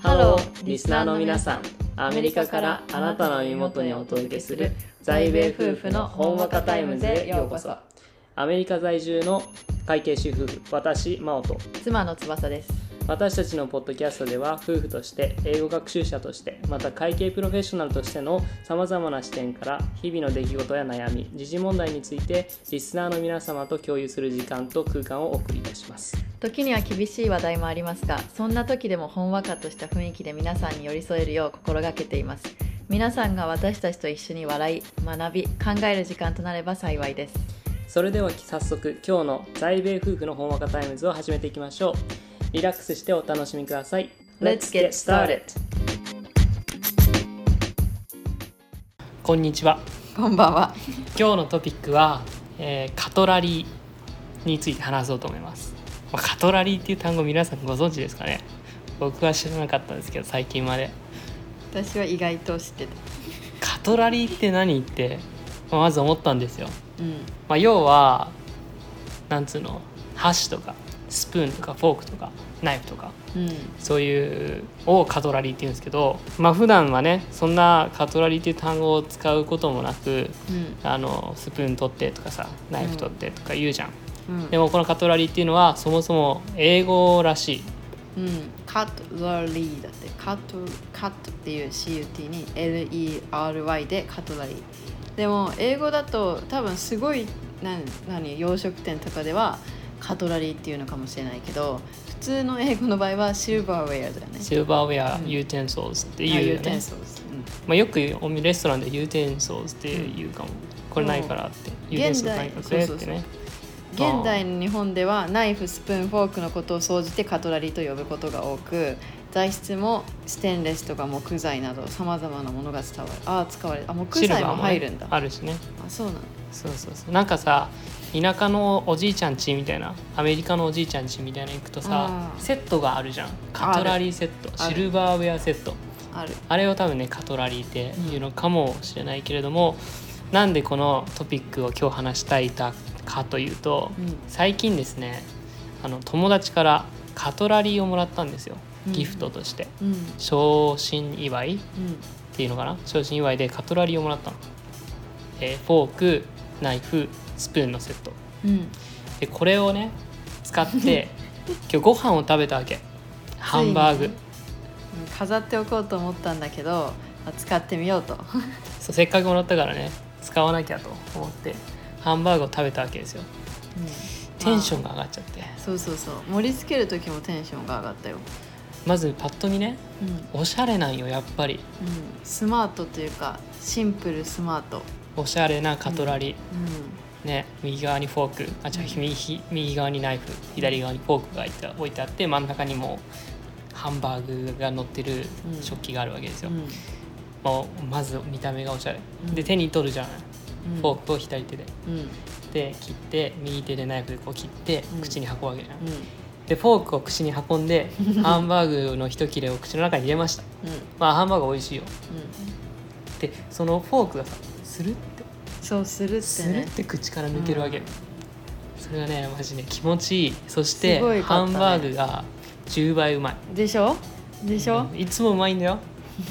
ハローリスナーの皆さん。アメリカからあなたの耳元にお届けする在米夫婦のほんわかタイムズへようこそ。アメリカ在住の会計主婦、私真央と。妻の翼です私たちのポッドキャストでは夫婦として英語学習者としてまた会計プロフェッショナルとしてのさまざまな視点から日々の出来事や悩み時事問題についてリスナーの皆様と共有する時間と空間をお送りいたします。時には厳しい話題もありますがそんな時でもほんわかとした雰囲気で皆さんに寄り添えるよう心がけています。皆さんが私たちと一緒に笑い学び考える時間となれば幸いです。それでは早速今日の在米夫婦のほんわかタイムズを始めていきましょうリラックスしてお楽しみください。Let's get started. こんにちは。こんばんは。今日のトピックは、えーカトラリーについて話そうと思います、まあカトラリーっていう単語皆さんご存知ですかね？僕は知らなかったんですけど最近まで。私は意外と知ってた。カトラリーって何って、まず思ったんですよ、うん。まあ、要はなんつうの？箸とかスプーンとかフォークとかナイフとかうん。そういうをカトラリーって言うんですけどまあ普段はねそんなカトラリーっていう単語を使うこともなくうん。あのスプーン取ってとかさナイフ取ってとか言うじゃん、うん。でもこのカトラリーっていうのはそもそも英語らしい。うん、カトラリーだってカトカットっていう CUT に LERY でカトラリー。でも英語だと多分すごい何何洋食店とかではカトラリーっていうのかもしれないけど普通の英語の場合は silverware だよね。シルバーウェア、うん。 utensils ってあいうよねまあ、よくおレストランで utensils って言うかも、これないからって。ユーテンソーズないからくれってね。現代の日本ではナイフスプーンフォークのことを総じてカトラリーと呼ぶことが多く材質もステンレスとか木材などさまざまなものが伝わるああ使われるあ木材も入るんだ、あるしね。あそうなのそうそうそう。なんかさ田舎のおじいちゃん家みたいなアメリカのおじいちゃん家みたいなの行くとさセットがあるじゃん。カトラリーセットシルバーウェアセット。ある。あれを多分ねカトラリーっていうのかもしれないけれども、なんでこのトピックを今日話したいかというと、うん。最近ですねあの友達からカトラリーをもらったんですよ。うん。ギフトとして、うん。昇進祝いっうん。ていうのかな？昇進祝いでカトラリーをもらったの、えーフォークナイフスプーンのセット。うん。でこれをね使って 今日ご飯を食べたわけ。ハンバーグ、飾っておこうと思ったんだけどあ使ってみようと。そうせっかくもらったからね使わなきゃと思ってハンバーグを食べたわけですよ。テンションがが上がっちゃって。そうそうそう。盛り付ける時もテンションが上がったよ。まずパッと見ねうん、おしゃれなんよやっぱり。うん、スマートというかシンプルスマートおしゃれなカトラリ。ー、うね右側にフォーク。あ違う右右側にナイフ。左側にフォークが置いて置いてあって真ん中にもハンバーグが乗ってるうん。食器があるわけですよ、もうまず見た目がおしゃれ、うん。で手に取るじゃない、うん。フォークを左手で。うん。で切って右手でナイフでこう切ってうん。口に運ぶわけじゃん、うん。でフォークを口に運んで ハンバーグの一切れを口の中に入れました。うん。まあハンバーグ美味しいよ。うん。でそのフォークがさスルッて。そうするってスルねッて口から抜けるわけ、うん。それがねマジね気持ちいい。そして、すごいハンバーグが10倍うまい。でしょ？でしょ、うん。いつもうまいんだよ。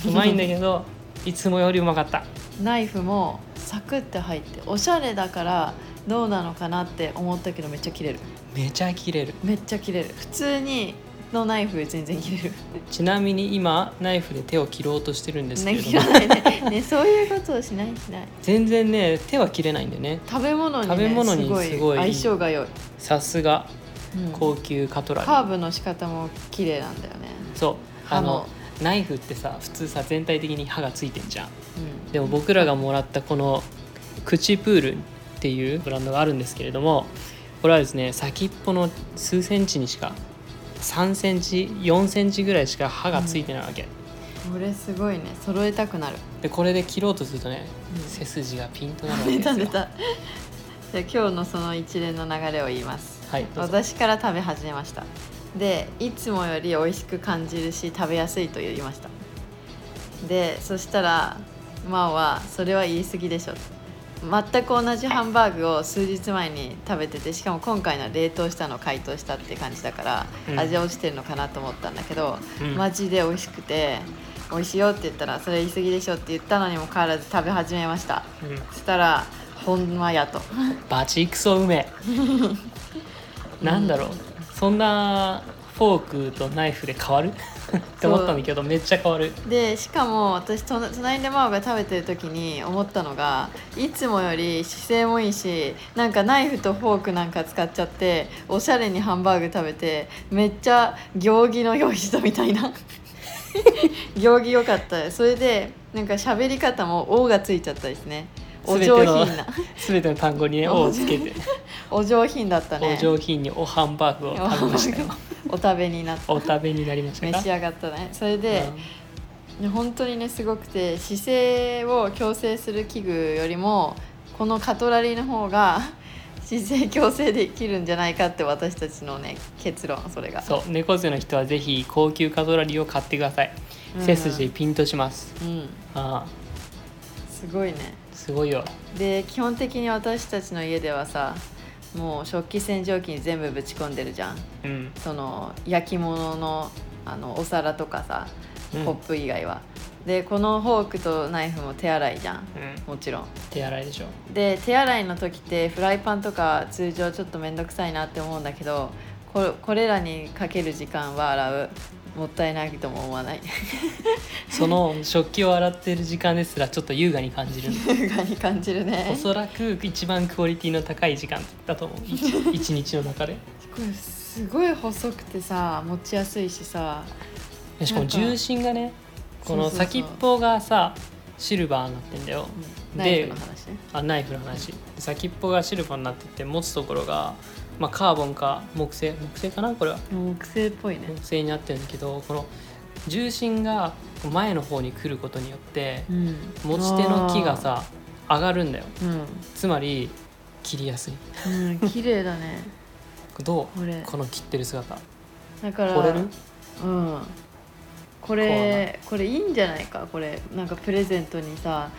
うまいんだけど いつもよりうまかった。ナイフもサクッて入っておしゃれだからどうなのかなって思ったけどめっちゃ切れる。めちゃ切れる。めっちゃ切れる。普通にのナイフ全然切れる。ちなみに今ナイフで手を切ろうとしてるんですけども、ね。ねそういうことをしないしない。全然ね手は切れないんだよね。食べ物に,、ね、食べ物にすごい相性が良い、さすがうん。高級カトラリー、カーブの仕方も綺麗なんだよね、そう。あのナイフってさ普通さ全体的に刃がついてんじゃん。うん、でも僕らがもらったこのクチプールっていうブランドがあるんですけれどもこれはですね先っぽの数センチにしか3センチ4センチぐらいしか刃がついてないわけ、これすごいね。揃えたくなる。でこれで切ろうとするとね、うん。背筋がピンとなるわけ出ですよ。た出た。じゃあ今日のその一連の流れを言います。はいどうぞ。私から食べ始めました。でいつもより美味しく感じるし食べやすいと言いました。でそしたらマオはそれは言い過ぎでしょ全く同じハンバーグを数日前に食べててしかも今回の冷凍したのを解凍したって感じだから、うん。味落ちてるのかなと思ったんだけど、うん。マジで美味しくて美味しいよって言ったらそれ言い過ぎでしょって言ったのにもかかわらず食べ始めました。うん。そしたらほんまやと。バチクソうめえ。なんだろう。そんなフォークとナイフで変わる？って思ったんだけどめっちゃ変わる。でしかも私と隣で真央が食べてる時に思ったのがいつもより姿勢もいいしなんかナイフとフォークなんか使っちゃっておしゃれにハンバーグ食べてめっちゃ行儀の良い人みたいな。行儀良かった。それでなんか喋り方も「お」がついちゃったですね。お上品な。全ての単語にね「お」をつけて。お上品だったおね上品におハンバーグを食べました。よお食べになった。お食べになりましたか？召し上がったね。それで、ね本当にねすごくて姿勢を矯正する器具よりもこのカトラリーの方が姿勢矯正できるんじゃないかって私たちのね結論それが。そう猫背の人はぜひ高級カトラリーを買ってください、うん。背筋ピンとします。うん。ああ。すごいね。すごいよ。で基本的に私たちの家ではさもう食器洗浄機に全部ぶち込んでるじゃん。うん。その焼き物のあのお皿とかさうん。コップ以外は、でこのフォークとナイフも手洗いじゃん。うん。もちろん。手洗いでしょ。で手洗いの時ってフライパンとか通常ちょっと面倒くさいなって思うんだけどここれらにかける時間は洗うもったいないとも思わない。その食器を洗ってる時間ですらちょっと優雅に感じる。優雅に感じるおねそらく一番クオリティの高い時間だと思う一一日の中で。これすごい細くてさ持ちやすいしさ。しかも重心がねこの先っぽがさシルバーになってんだよ。ナイフの話ね。あナイフの話。先っぽがシルバーになってて持つところが、まあ、カーボンか木製木製かなこれは。木製っぽいね。木製になってるんだけどこの重心が前の方に来ることによってうん。持ち手の木がさ上がるんだよ。うん。つまり切りやすい。うん綺麗だね。どう？この切ってる姿。だから惚れる？うんこれこれいいんじゃないか？これなんかプレゼントにさ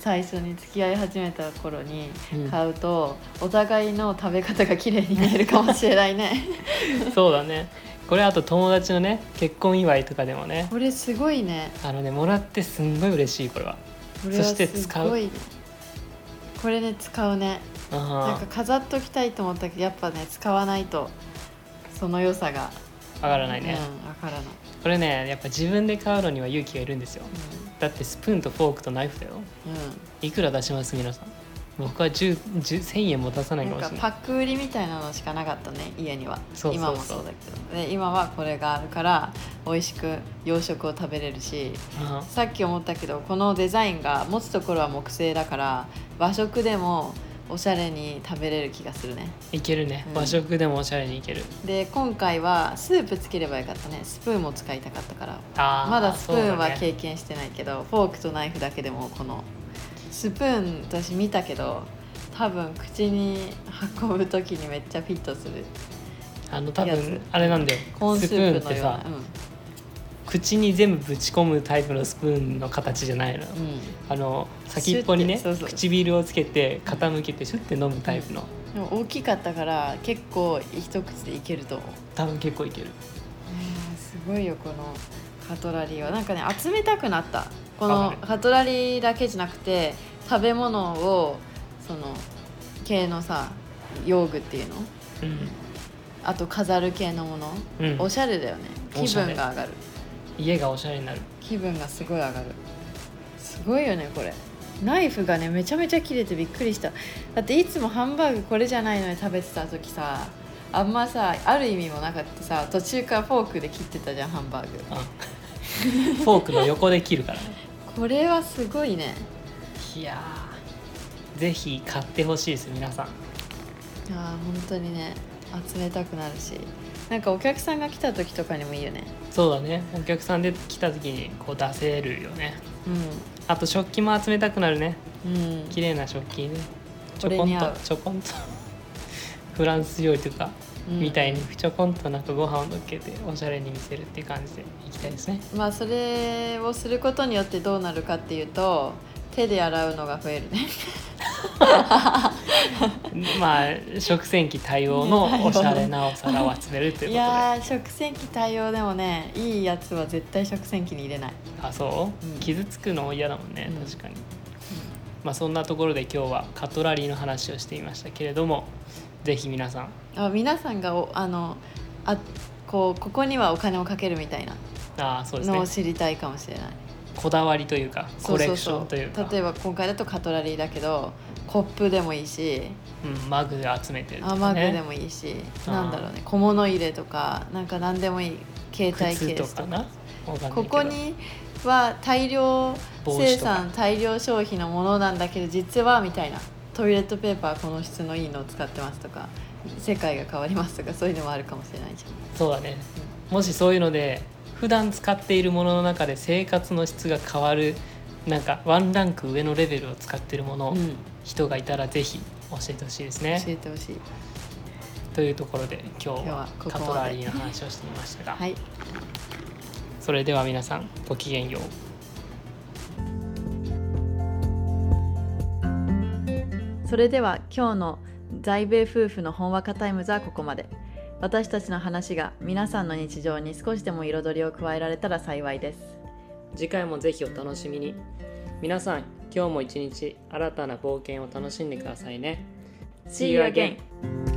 最初に付き合い始めた頃にうん。買うと、お互いの食べ方が綺麗に見えるかもしれないね。そうだね。これあと友達のね結婚祝いとかでもね。これすごいね。あのねもらってすんごい嬉しいこれは。そしてす使うこれね使うね。なんあか飾っときたいと思ったけどやっぱね使わないとその良さが。あ上がらないね、うん、わからない、これねやっぱ自分で買うのには勇気がいるんですよ。だってスプーンとフォークとナイフだよ。うん。うんいくら出します皆さん。僕は10 10 1000円も出さないかもしれない。かパック売りみたいなのしかなかったね家には。そうそうそう。今もそうだけど。で今はこれがあるから美味しく洋食を食べれるしあ。さっき思ったけどこのデザインが持つところは木製だから和食でもおしゃれに食べれる気がするね。いけるね、うん。和食でもおしゃれにいける。で今回はスープつければよかったね。スプーンも使いたかったから。あーまだスプーンはそうだね経験してないけど、フォークとナイフだけでもこのスプーン私見たけど多分口に運ぶ時にめっちゃフィットする。あの多やつ分あれなんだよ。コーンススプーンープのってさような口に全部ぶち込むタイプのスプーンの形じゃないの、あの先っぽにねそうそう。唇をつけて傾けてシュッて飲むタイプの、でも大きかったから結構一口でいけると思う、多分結構いける。すごいよこのカトラリーは。なんかね集めたくなった。このカトラリーだけじゃなくて食べ物をその系のさ用具っていうの？うん。あと飾る系のもの、うん。おしゃれだよね。気分が上がる家がおしゃれになる。気分がすごい上がる。すごいよねこれ。ナイフがねめちゃめちゃ切れてびっくりした。だっていつもハンバーグこれじゃないのに食べてた時さあんまさある意味もなかったさ途中からフォークで切ってたじゃんハンバーグ。あフォークの横で切るから。ね これはすごいね。いやーぜひ買ってほしいです皆さん。あー本当にね集めたくなるしなんかお客さんが来た時とかにもいいよね。そうだね。お客さんで来た時にこう出せるよね。うあと食器も集めたくなるね。んうん。綺麗な食器ね。ちこょこんとちょこんと。フランス料理とかうん。みたいにちょこんとなんかご飯をのっけておしゃれに見せるっていう感じでいきたいですね。まあそれをすることによってどうなるかっていうと手で洗うのが増えるね。まあ食洗機対応のおしゃれなお皿を集めるということで。いやー食洗機対応でもねいいやつは絶対食洗機に入れない。あそう、うん。傷つくの嫌だもんねうん。確かに、まあそんなところで今日はカトラリーの話をしていましたけれどもぜひ皆さん。あ皆さんがおあのあこうここにはお金をかけるみたいなああそうですね。のを知りたいかもしれないこだわりというかコレクションというか。例えば今回だとカトラリーだけどコップでもいいし。うん、マグで集めてるとか、ね、あマグでもいいし。なんだろうね。小物入れとかなんか何でもいい。携帯ケースとか。ここには大量帽生産大量消費のものなんだけど実はみたいな。トイレットペーパーこの質のいいのを使ってますとか世界が変わりますとかそういうのもあるかもしれないじそうだね。もしそういうので普段使っているものの中で生活の質が変わるなんかワンランク上のレベルを使っているもの、うん、人がいたらぜひ教えてほしいですね。教えてほしい。というところで今日はカトラリーの話をしてみましたが、はい。それでは皆さんごきげんよう。それでは今日の在米夫婦のほんわかタイムズはここまで私たちの話が皆さんの日常に少しでも彩りを加えられたら幸いです。次回もぜひお楽しみに。皆さん今日も一日新たな冒険を楽しんでくださいね。See you again!